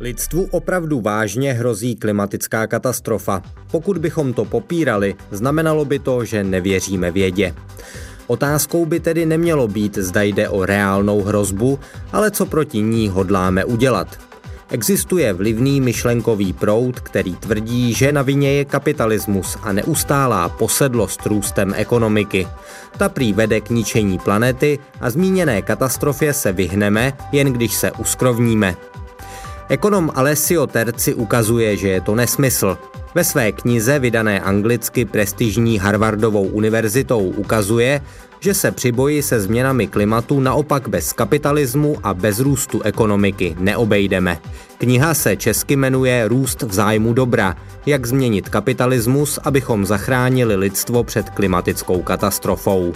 Lidstvu opravdu vážně hrozí klimatická katastrofa. Pokud bychom to popírali, znamenalo by to, že nevěříme vědě. Otázkou by tedy nemělo být, zda jde o reálnou hrozbu, ale co proti ní hodláme udělat. Existuje vlivný myšlenkový proud, který tvrdí, že na vině je kapitalismus a neustálá posedlost růstem ekonomiky. Ta prý vede k ničení planety a zmíněné katastrofě se vyhneme, jen když se uskrovníme. Ekonom Alessio Terci ukazuje, že je to nesmysl. Ve své knize, vydané anglicky prestižní Harvardovou univerzitou, ukazuje, že se při boji se změnami klimatu naopak bez kapitalismu a bez růstu ekonomiky neobejdeme. Kniha se česky jmenuje Růst v zájmu dobra. Jak změnit kapitalismus, abychom zachránili lidstvo před klimatickou katastrofou.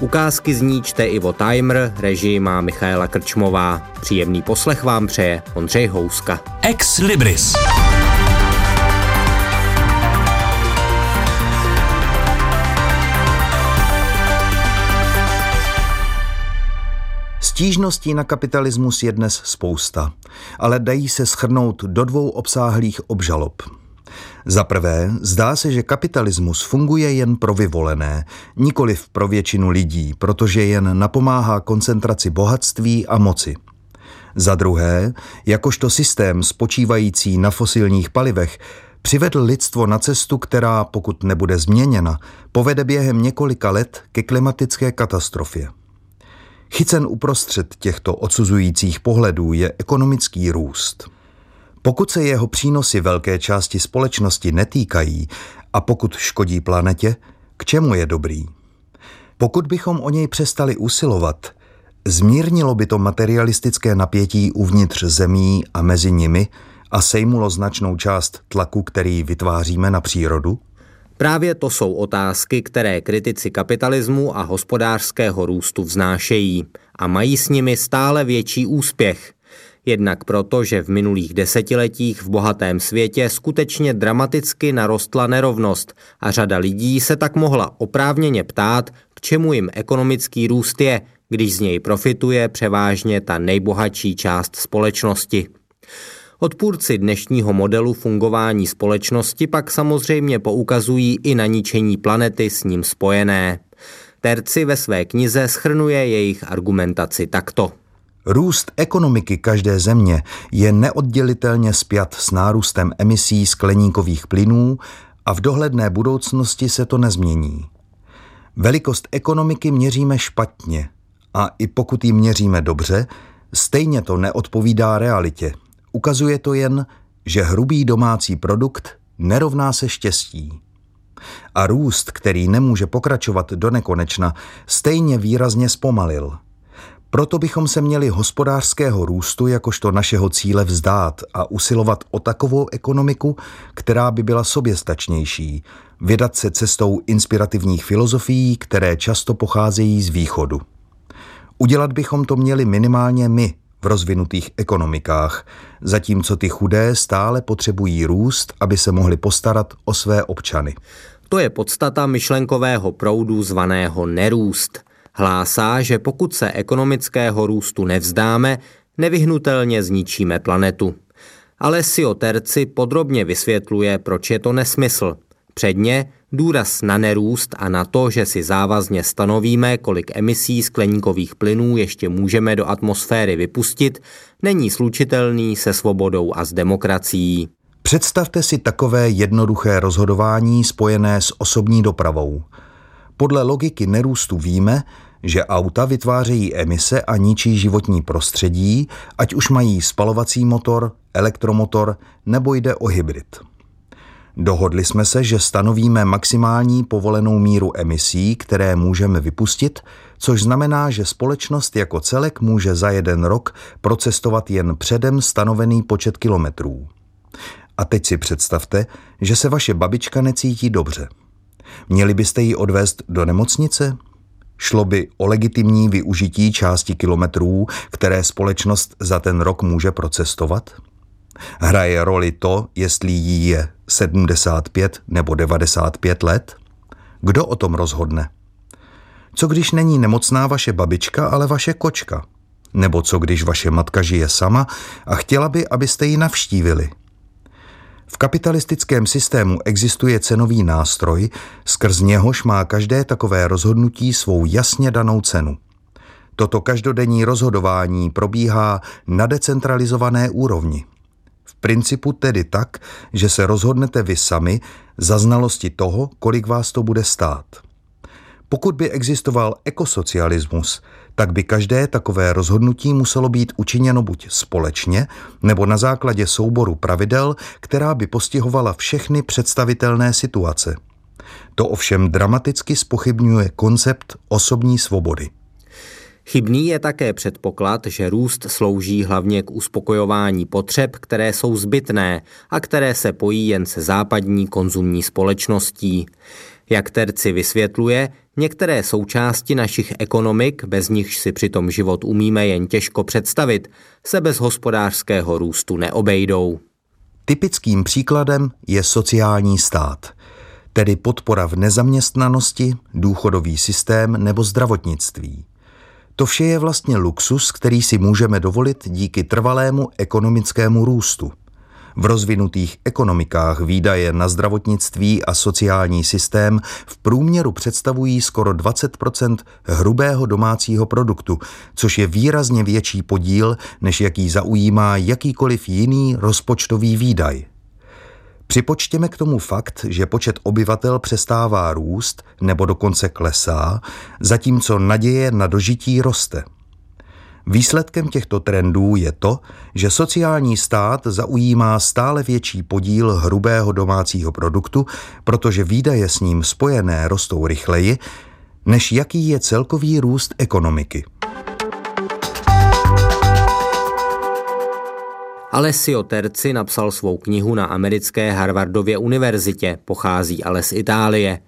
Ukázky z ní čte Ivo Timer, režii má Michaela Krčmová. Příjemný poslech vám přeje Ondřej Houska. Ex Libris. Stížností na kapitalismus je dnes spousta, ale dají se schrnout do dvou obsáhlých obžalob. Za prvé, zdá se, že kapitalismus funguje jen pro vyvolené, nikoliv pro většinu lidí, protože jen napomáhá koncentraci bohatství a moci. Za druhé, jakožto systém spočívající na fosilních palivech, přivedl lidstvo na cestu, která, pokud nebude změněna, povede během několika let ke klimatické katastrofě. Chycen uprostřed těchto odsuzujících pohledů je ekonomický růst. Pokud se jeho přínosy velké části společnosti netýkají a pokud škodí planetě, k čemu je dobrý? Pokud bychom o něj přestali usilovat, zmírnilo by to materialistické napětí uvnitř zemí a mezi nimi a sejmulo značnou část tlaku, který vytváříme na přírodu? Právě to jsou otázky, které kritici kapitalismu a hospodářského růstu vznášejí a mají s nimi stále větší úspěch. Jednak proto, že v minulých desetiletích v bohatém světě skutečně dramaticky narostla nerovnost a řada lidí se tak mohla oprávněně ptát, k čemu jim ekonomický růst je, když z něj profituje převážně ta nejbohatší část společnosti. Odpůrci dnešního modelu fungování společnosti pak samozřejmě poukazují i na ničení planety s ním spojené. Terci ve své knize schrnuje jejich argumentaci takto. Růst ekonomiky každé země je neoddělitelně spjat s nárůstem emisí skleníkových plynů a v dohledné budoucnosti se to nezmění. Velikost ekonomiky měříme špatně a i pokud ji měříme dobře, stejně to neodpovídá realitě. Ukazuje to jen, že hrubý domácí produkt nerovná se štěstí. A růst, který nemůže pokračovat do nekonečna, stejně výrazně zpomalil. Proto bychom se měli hospodářského růstu jakožto našeho cíle vzdát a usilovat o takovou ekonomiku, která by byla soběstačnější, vydat se cestou inspirativních filozofií, které často pocházejí z východu. Udělat bychom to měli minimálně my, v rozvinutých ekonomikách, zatímco ty chudé stále potřebují růst, aby se mohli postarat o své občany. To je podstata myšlenkového proudu zvaného nerůst. Hlásá, že pokud se ekonomického růstu nevzdáme, nevyhnutelně zničíme planetu. Ale Terci podrobně vysvětluje, proč je to nesmysl. Předně důraz na nerůst a na to, že si závazně stanovíme, kolik emisí skleníkových plynů ještě můžeme do atmosféry vypustit, není slučitelný se svobodou a s demokracií. Představte si takové jednoduché rozhodování spojené s osobní dopravou. Podle logiky nerůstu víme, že auta vytvářejí emise a ničí životní prostředí, ať už mají spalovací motor, elektromotor nebo jde o hybrid. Dohodli jsme se, že stanovíme maximální povolenou míru emisí, které můžeme vypustit, což znamená, že společnost jako celek může za jeden rok procestovat jen předem stanovený počet kilometrů. A teď si představte, že se vaše babička necítí dobře. Měli byste ji odvést do nemocnice? Šlo by o legitimní využití části kilometrů, které společnost za ten rok může procestovat? Hraje roli to, jestli jí je 75 nebo 95 let? Kdo o tom rozhodne? Co když není nemocná vaše babička, ale vaše kočka? Nebo co když vaše matka žije sama a chtěla by, abyste ji navštívili? V kapitalistickém systému existuje cenový nástroj, skrz něhož má každé takové rozhodnutí svou jasně danou cenu. Toto každodenní rozhodování probíhá na decentralizované úrovni. Principu tedy tak, že se rozhodnete vy sami za znalosti toho, kolik vás to bude stát. Pokud by existoval ekosocialismus, tak by každé takové rozhodnutí muselo být učiněno buď společně, nebo na základě souboru pravidel, která by postihovala všechny představitelné situace. To ovšem dramaticky spochybňuje koncept osobní svobody. Chybný je také předpoklad, že růst slouží hlavně k uspokojování potřeb, které jsou zbytné a které se pojí jen se západní konzumní společností. Jak Terci vysvětluje, některé součásti našich ekonomik, bez nichž si přitom život umíme jen těžko představit, se bez hospodářského růstu neobejdou. Typickým příkladem je sociální stát, tedy podpora v nezaměstnanosti, důchodový systém nebo zdravotnictví. To vše je vlastně luxus, který si můžeme dovolit díky trvalému ekonomickému růstu. V rozvinutých ekonomikách výdaje na zdravotnictví a sociální systém v průměru představují skoro 20% hrubého domácího produktu, což je výrazně větší podíl, než jaký zaujímá jakýkoliv jiný rozpočtový výdaj. Připočtěme k tomu fakt, že počet obyvatel přestává růst nebo dokonce klesá, zatímco naděje na dožití roste. Výsledkem těchto trendů je to, že sociální stát zaujímá stále větší podíl hrubého domácího produktu, protože výdaje s ním spojené rostou rychleji, než jaký je celkový růst ekonomiky. Alessio Terci napsal svou knihu na americké Harvardově univerzitě, pochází ale z Itálie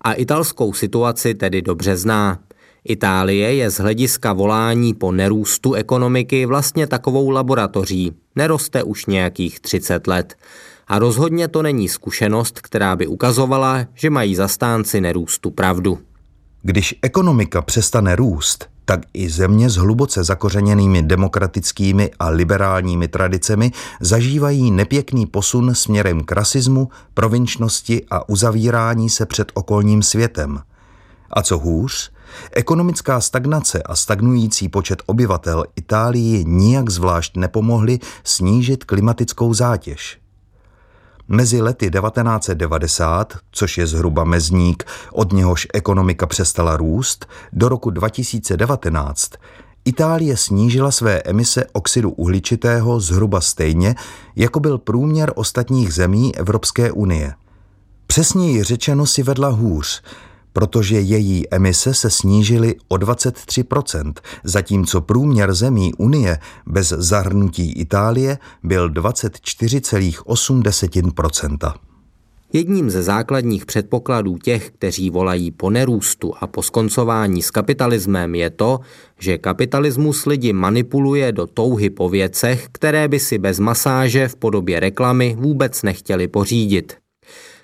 a italskou situaci tedy dobře zná. Itálie je z hlediska volání po nerůstu ekonomiky vlastně takovou laboratoří. Neroste už nějakých 30 let. A rozhodně to není zkušenost, která by ukazovala, že mají zastánci nerůstu pravdu. Když ekonomika přestane růst, tak i země s hluboce zakořeněnými demokratickými a liberálními tradicemi zažívají nepěkný posun směrem k rasismu, provinčnosti a uzavírání se před okolním světem. A co hůř, ekonomická stagnace a stagnující počet obyvatel Itálii nijak zvlášť nepomohly snížit klimatickou zátěž. Mezi lety 1990, což je zhruba mezník, od něhož ekonomika přestala růst, do roku 2019 Itálie snížila své emise oxidu uhličitého zhruba stejně, jako byl průměr ostatních zemí Evropské unie. Přesněji řečeno si vedla hůř, protože její emise se snížily o 23%, zatímco průměr zemí Unie bez zahrnutí Itálie byl 24,8%. Jedním ze základních předpokladů těch, kteří volají po nerůstu a po skoncování s kapitalismem, je to, že kapitalismus lidi manipuluje do touhy po věcech, které by si bez masáže v podobě reklamy vůbec nechtěli pořídit.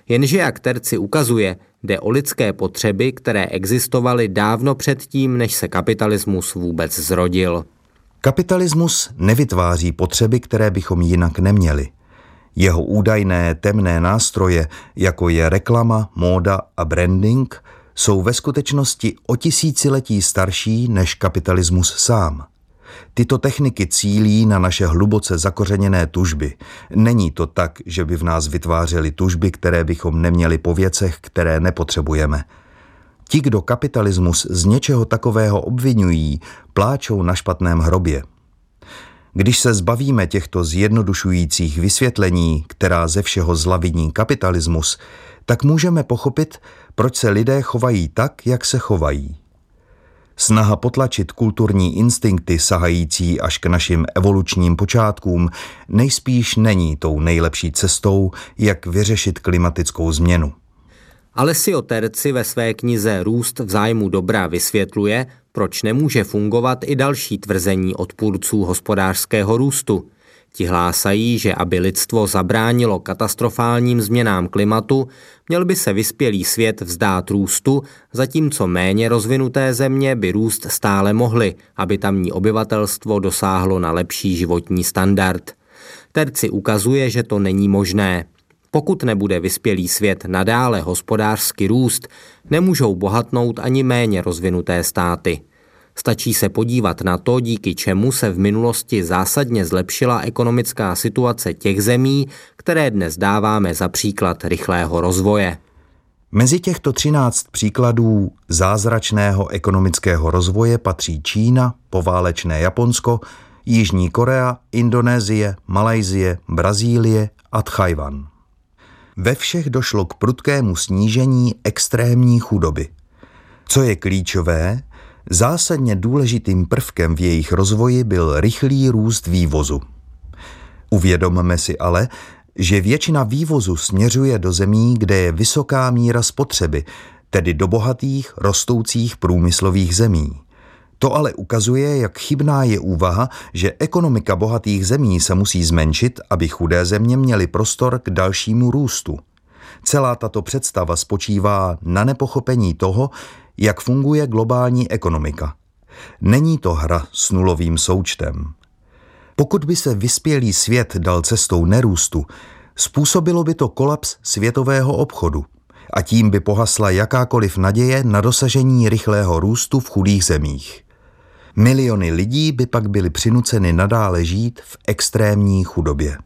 Jenže jak Terci ukazuje, Jde o lidské potřeby, které existovaly dávno předtím, než se kapitalismus vůbec zrodil. Kapitalismus nevytváří potřeby, které bychom jinak neměli. Jeho údajné temné nástroje, jako je reklama, móda a branding, jsou ve skutečnosti o tisíciletí starší než kapitalismus sám. Tyto techniky cílí na naše hluboce zakořeněné tužby. Není to tak, že by v nás vytvářely tužby, které bychom neměli po věcech, které nepotřebujeme. Ti, kdo kapitalismus z něčeho takového obvinují, pláčou na špatném hrobě. Když se zbavíme těchto zjednodušujících vysvětlení, která ze všeho zla viní kapitalismus, tak můžeme pochopit, proč se lidé chovají tak, jak se chovají. Snaha potlačit kulturní instinkty sahající až k našim evolučním počátkům nejspíš není tou nejlepší cestou, jak vyřešit klimatickou změnu. Alessio Terci ve své knize Růst v zájmu dobra vysvětluje, proč nemůže fungovat i další tvrzení odpůrců hospodářského růstu. Ti hlásají, že aby lidstvo zabránilo katastrofálním změnám klimatu, měl by se vyspělý svět vzdát růstu, zatímco méně rozvinuté země by růst stále mohly, aby tamní obyvatelstvo dosáhlo na lepší životní standard. Terci ukazuje, že to není možné. Pokud nebude vyspělý svět nadále hospodářsky růst, nemůžou bohatnout ani méně rozvinuté státy. Stačí se podívat na to, díky čemu se v minulosti zásadně zlepšila ekonomická situace těch zemí, které dnes dáváme za příklad rychlého rozvoje. Mezi těchto 13 příkladů zázračného ekonomického rozvoje patří Čína, poválečné Japonsko, Jižní Korea, Indonésie, Malajzie, Brazílie a Tchajvan. Ve všech došlo k prudkému snížení extrémní chudoby. Co je klíčové, zásadně důležitým prvkem v jejich rozvoji byl rychlý růst vývozu. Uvědomme si ale, že většina vývozu směřuje do zemí, kde je vysoká míra spotřeby, tedy do bohatých, rostoucích průmyslových zemí. To ale ukazuje, jak chybná je úvaha, že ekonomika bohatých zemí se musí zmenšit, aby chudé země měly prostor k dalšímu růstu. Celá tato představa spočívá na nepochopení toho, jak funguje globální ekonomika. Není to hra s nulovým součtem. Pokud by se vyspělý svět dal cestou nerůstu, způsobilo by to kolaps světového obchodu a tím by pohasla jakákoliv naděje na dosažení rychlého růstu v chudých zemích. Miliony lidí by pak byly přinuceny nadále žít v extrémní chudobě.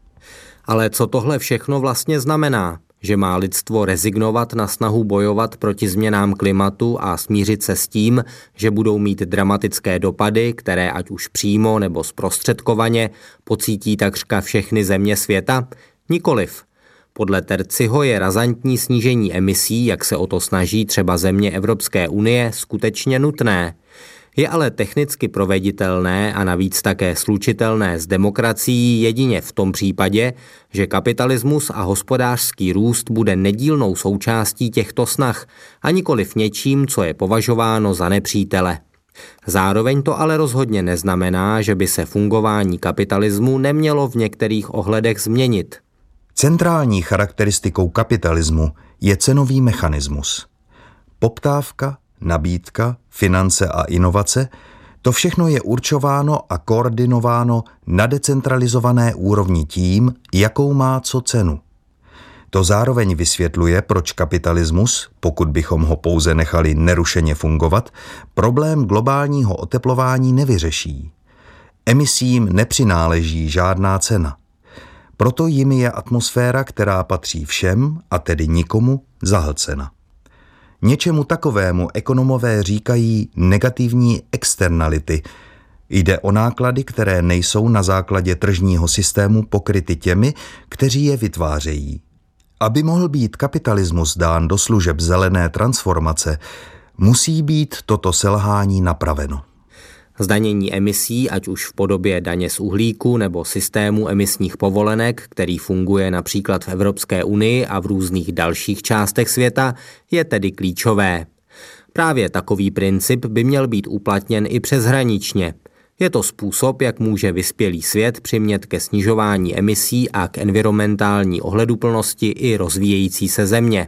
Ale co tohle všechno vlastně znamená? Že má lidstvo rezignovat na snahu bojovat proti změnám klimatu a smířit se s tím, že budou mít dramatické dopady, které ať už přímo nebo zprostředkovaně pocítí takřka všechny země světa? Nikoliv. Podle Terciho je razantní snížení emisí, jak se o to snaží třeba země Evropské unie, skutečně nutné. Je ale technicky proveditelné a navíc také slučitelné s demokracií jedině v tom případě, že kapitalismus a hospodářský růst bude nedílnou součástí těchto snah a nikoliv něčím, co je považováno za nepřítele. Zároveň to ale rozhodně neznamená, že by se fungování kapitalismu nemělo v některých ohledech změnit. Centrální charakteristikou kapitalismu je cenový mechanismus. Poptávka, nabídka, finance a inovace, to všechno je určováno a koordinováno na decentralizované úrovni tím, jakou má co cenu. To zároveň vysvětluje, proč kapitalismus, pokud bychom ho pouze nechali nerušeně fungovat, problém globálního oteplování nevyřeší. Emisím nepřináleží žádná cena. Proto jimi je atmosféra, která patří všem, a tedy nikomu, zahlcena. Něčemu takovému ekonomové říkají negativní externality. Jde o náklady, které nejsou na základě tržního systému pokryty těmi, kteří je vytvářejí. Aby mohl být kapitalismus dán do služeb zelené transformace, musí být toto selhání napraveno. Zdanění emisí, ať už v podobě daně z uhlíku nebo systému emisních povolenek, který funguje například v Evropské unii a v různých dalších částech světa, je tedy klíčové. Právě takový princip by měl být uplatněn i přeshraničně. Je to způsob, jak může vyspělý svět přimět ke snižování emisí a k environmentální ohleduplnosti i rozvíjející se země.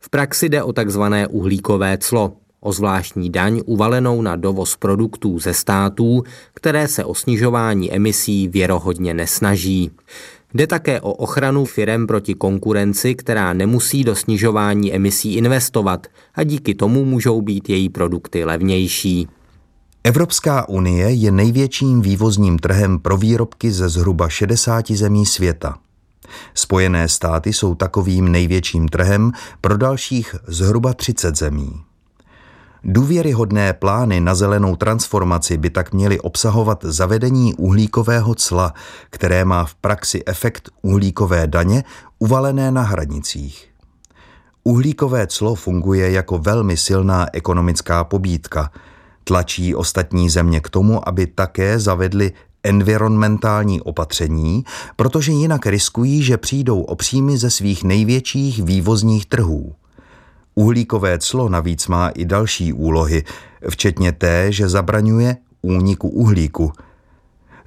V praxi jde o takzvané uhlíkové clo, o zvláštní daň uvalenou na dovoz produktů ze států, které se o snižování emisí věrohodně nesnaží. Jde také o ochranu firem proti konkurenci, která nemusí do snižování emisí investovat a díky tomu můžou být její produkty levnější. Evropská unie je největším vývozním trhem pro výrobky ze zhruba 60 zemí světa. Spojené státy jsou takovým největším trhem pro dalších zhruba 30 zemí. Důvěryhodné plány na zelenou transformaci by tak měly obsahovat zavedení uhlíkového cla, které má v praxi efekt uhlíkové daně uvalené na hranicích. Uhlíkové clo funguje jako velmi silná ekonomická pobídka. Tlačí ostatní země k tomu, aby také zavedly environmentální opatření, protože jinak riskují, že přijdou o příjmy ze svých největších vývozních trhů. Uhlíkové clo navíc má i další úlohy, včetně té, že zabraňuje úniku uhlíku.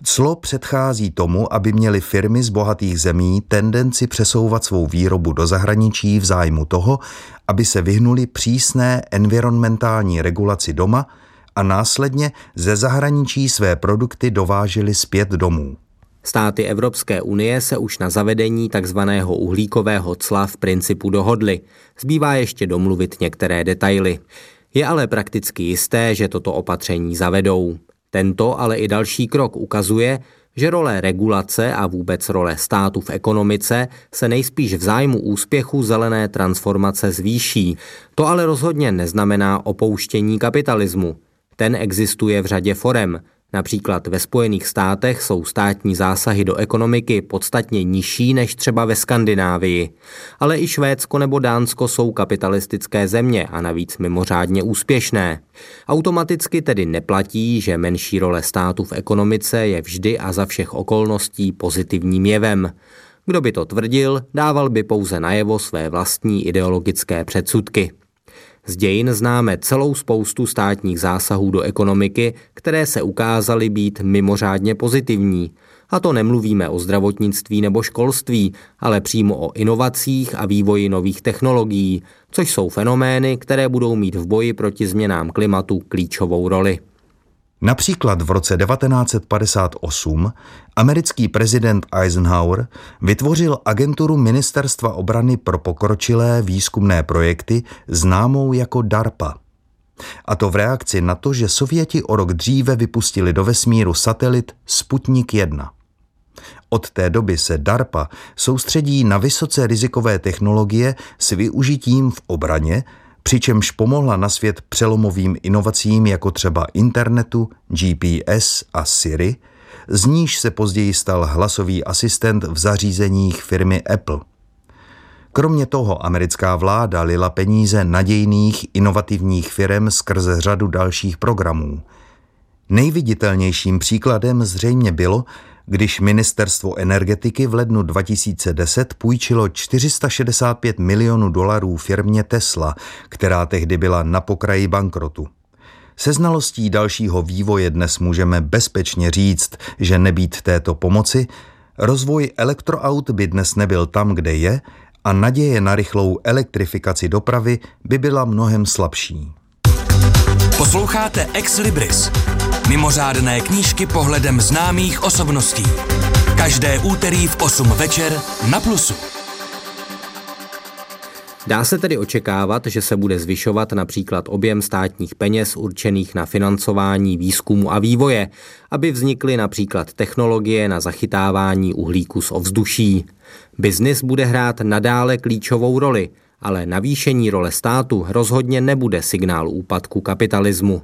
Clo předchází tomu, aby měly firmy z bohatých zemí tendenci přesouvat svou výrobu do zahraničí v zájmu toho, aby se vyhnuli přísné environmentální regulaci doma a následně ze zahraničí své produkty dovážely zpět domů. Státy Evropské unie se už na zavedení tzv. uhlíkového cla v principu dohodly. Zbývá ještě domluvit některé detaily. Je ale prakticky jisté, že toto opatření zavedou. Tento, ale i další krok ukazuje, že role regulace a vůbec role státu v ekonomice se nejspíš v zájmu úspěchu zelené transformace zvýší. To ale rozhodně neznamená opouštění kapitalismu. Ten existuje v řadě forem. Například ve Spojených státech jsou státní zásahy do ekonomiky podstatně nižší než třeba ve Skandinávii. Ale i Švédsko nebo Dánsko jsou kapitalistické země a navíc mimořádně úspěšné. Automaticky tedy neplatí, že menší role státu v ekonomice je vždy a za všech okolností pozitivním jevem. Kdo by to tvrdil, dával by pouze najevo své vlastní ideologické předsudky. Z dějin známe celou spoustu státních zásahů do ekonomiky, které se ukázaly být mimořádně pozitivní. A to nemluvíme o zdravotnictví nebo školství, ale přímo o inovacích a vývoji nových technologií, což jsou fenomény, které budou mít v boji proti změnám klimatu klíčovou roli. Například v roce 1958 americký prezident Eisenhower vytvořil agenturu Ministerstva obrany pro pokročilé výzkumné projekty známou jako DARPA. A to v reakci na to, že Sověti o rok dříve vypustili do vesmíru satelit Sputnik 1. Od té doby se DARPA soustředí na vysoce rizikové technologie s využitím v obraně přičemž pomohla na svět přelomovým inovacím jako třeba internetu, GPS a Siri, z níž se později stal hlasový asistent v zařízeních firmy Apple. Kromě toho americká vláda lila peníze nadějných inovativních firm skrze řadu dalších programů. Nejviditelnějším příkladem zřejmě bylo, když ministerstvo energetiky v lednu 2010 půjčilo 465 milionů dolarů firmě Tesla, která tehdy byla na pokraji bankrotu. Se znalostí dalšího vývoje dnes můžeme bezpečně říct, že nebýt této pomoci, rozvoj elektroaut by dnes nebyl tam, kde je a naděje na rychlou elektrifikaci dopravy by byla mnohem slabší. Posloucháte Ex Libris Mimořádné knížky pohledem známých osobností. Každé úterý v 8 večer na Plusu. Dá se tedy očekávat, že se bude zvyšovat například objem státních peněz určených na financování výzkumu a vývoje, aby vznikly například technologie na zachytávání uhlíku z ovzduší. Biznis bude hrát nadále klíčovou roli, ale navýšení role státu rozhodně nebude signál úpadku kapitalismu.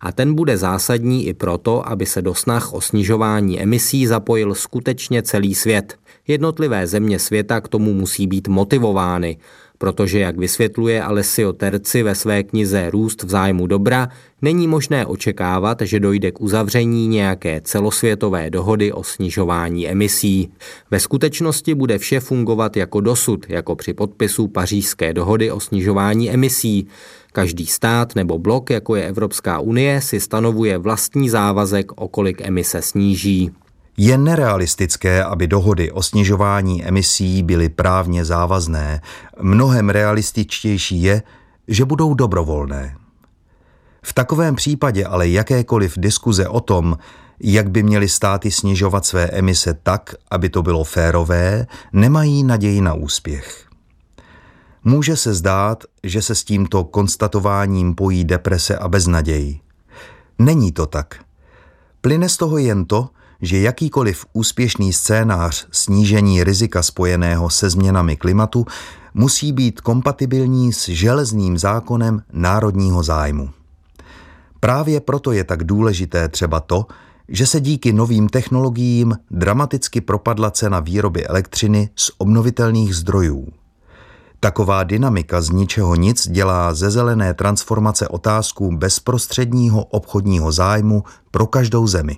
A ten bude zásadní i proto, aby se do snah o snižování emisí zapojil skutečně celý svět. Jednotlivé země světa k tomu musí být motivovány, protože, jak vysvětluje Alessio Terci ve své knize Růst v zájmu dobra, není možné očekávat, že dojde k uzavření nějaké celosvětové dohody o snižování emisí. Ve skutečnosti bude vše fungovat jako dosud, jako při podpisu pařížské dohody o snižování emisí. Každý stát nebo blok, jako je Evropská unie, si stanovuje vlastní závazek, o kolik emise sníží. Je nerealistické, aby dohody o snižování emisí byly právně závazné. Mnohem realističtější je, že budou dobrovolné. V takovém případě ale jakékoliv diskuze o tom, jak by měly státy snižovat své emise tak, aby to bylo férové, nemají naději na úspěch. Může se zdát, že se s tímto konstatováním pojí deprese a beznaděj. Není to tak. Plyne z toho jen to, že jakýkoliv úspěšný scénář snížení rizika spojeného se změnami klimatu musí být kompatibilní s železným zákonem národního zájmu. Právě proto je tak důležité třeba to, že se díky novým technologiím dramaticky propadla cena výroby elektřiny z obnovitelných zdrojů. Taková dynamika z ničeho nic dělá ze zelené transformace otázku bezprostředního obchodního zájmu pro každou zemi.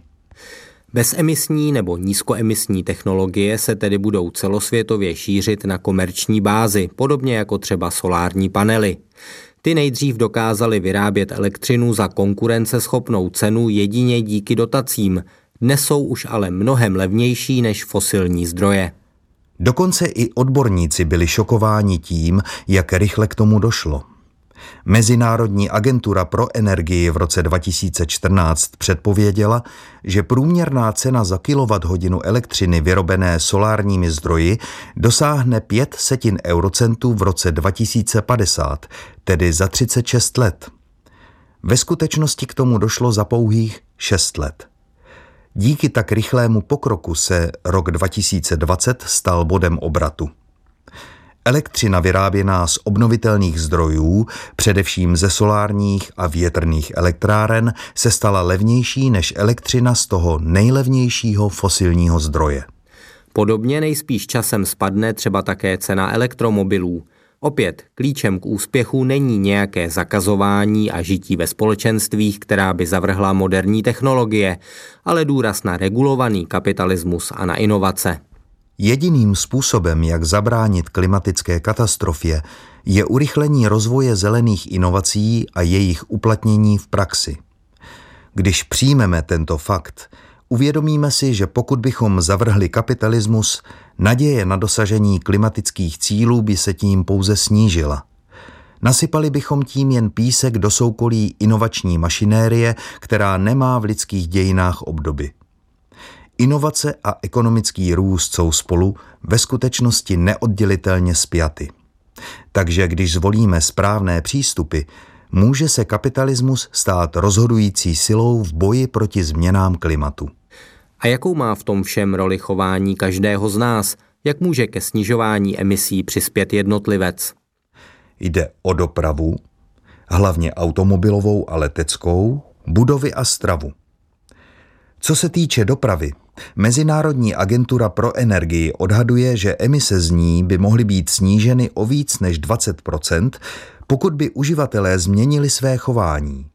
Bezemisní nebo nízkoemisní technologie se tedy budou celosvětově šířit na komerční bázi, podobně jako třeba solární panely. Ty nejdřív dokázali vyrábět elektřinu za konkurenceschopnou cenu jedině díky dotacím. Dnes jsou už ale mnohem levnější než fosilní zdroje. Dokonce i odborníci byli šokováni tím, jak rychle k tomu došlo. Mezinárodní agentura pro energii v roce 2014 předpověděla, že průměrná cena za kilowatthodinu elektřiny vyrobené solárními zdroji dosáhne 5 setin eurocentů v roce 2050, tedy za 36 let. Ve skutečnosti k tomu došlo za pouhých 6 let. Díky tak rychlému pokroku se rok 2020 stal bodem obratu. Elektřina vyráběná z obnovitelných zdrojů, především ze solárních a větrných elektráren, se stala levnější než elektřina z toho nejlevnějšího fosilního zdroje. Podobně nejspíš časem spadne třeba také cena elektromobilů. Opět, klíčem k úspěchu není nějaké zakazování a žití ve společenstvích, která by zavrhla moderní technologie, ale důraz na regulovaný kapitalismus a na inovace. Jediným způsobem, jak zabránit klimatické katastrofě, je urychlení rozvoje zelených inovací a jejich uplatnění v praxi. Když přijmeme tento fakt, uvědomíme si, že pokud bychom zavrhli kapitalismus, naděje na dosažení klimatických cílů by se tím pouze snížila. Nasypali bychom tím jen písek do soukolí inovační mašinérie, která nemá v lidských dějinách obdoby. Inovace a ekonomický růst jsou spolu ve skutečnosti neoddělitelně spjaty. Takže když zvolíme správné přístupy, může se kapitalismus stát rozhodující silou v boji proti změnám klimatu. A jakou má v tom všem roli chování každého z nás? Jak může ke snižování emisí přispět jednotlivec? Jde o dopravu, hlavně automobilovou a leteckou, budovy a stravu. Co se týče dopravy, Mezinárodní agentura pro energii odhaduje, že emise z ní by mohly být sníženy o víc než 20% pokud by uživatelé změnili své chování.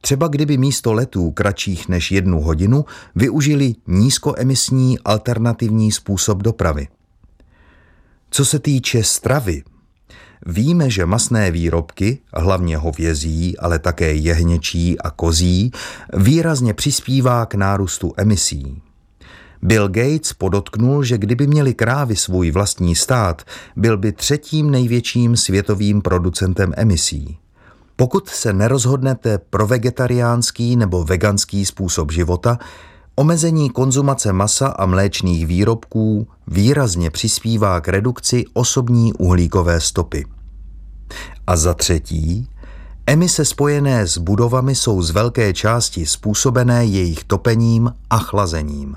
Třeba kdyby místo letů kratších než jednu hodinu využili nízkoemisní alternativní způsob dopravy. Co se týče stravy, Víme, že masné výrobky, hlavně hovězí, ale také jehněčí a kozí, výrazně přispívá k nárůstu emisí. Bill Gates podotknul, že kdyby měli krávy svůj vlastní stát, byl by třetím největším světovým producentem emisí. Pokud se nerozhodnete pro vegetariánský nebo veganský způsob života, omezení konzumace masa a mléčných výrobků výrazně přispívá k redukci osobní uhlíkové stopy. A za třetí, emise spojené s budovami jsou z velké části způsobené jejich topením a chlazením.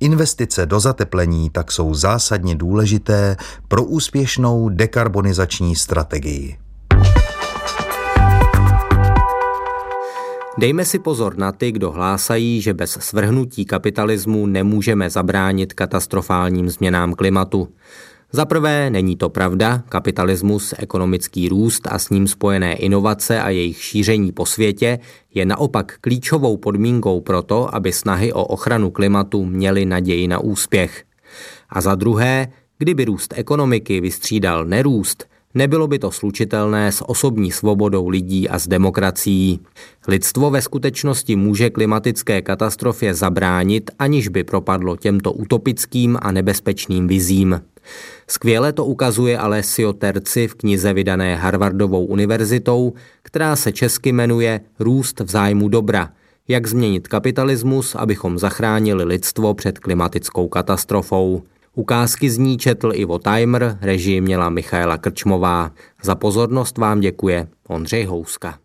Investice do zateplení tak jsou zásadně důležité pro úspěšnou dekarbonizační strategii. Dejme si pozor na ty, kdo hlásají, že bez svrhnutí kapitalismu nemůžeme zabránit katastrofálním změnám klimatu. Za prvé, není to pravda, kapitalismus, ekonomický růst a s ním spojené inovace a jejich šíření po světě je naopak klíčovou podmínkou pro to, aby snahy o ochranu klimatu měly naději na úspěch. A za druhé, kdyby růst ekonomiky vystřídal nerůst, Nebylo by to slučitelné s osobní svobodou lidí a s demokracií. Lidstvo ve skutečnosti může klimatické katastrofě zabránit, aniž by propadlo těmto utopickým a nebezpečným vizím. Skvěle to ukazuje Alessio Terci v knize vydané Harvardovou univerzitou, která se česky jmenuje Růst v zájmu dobra. Jak změnit kapitalismus, abychom zachránili lidstvo před klimatickou katastrofou. Ukázky z ní četl Ivo Timer, režii měla Michaela Krčmová. Za pozornost vám děkuje Ondřej Houska.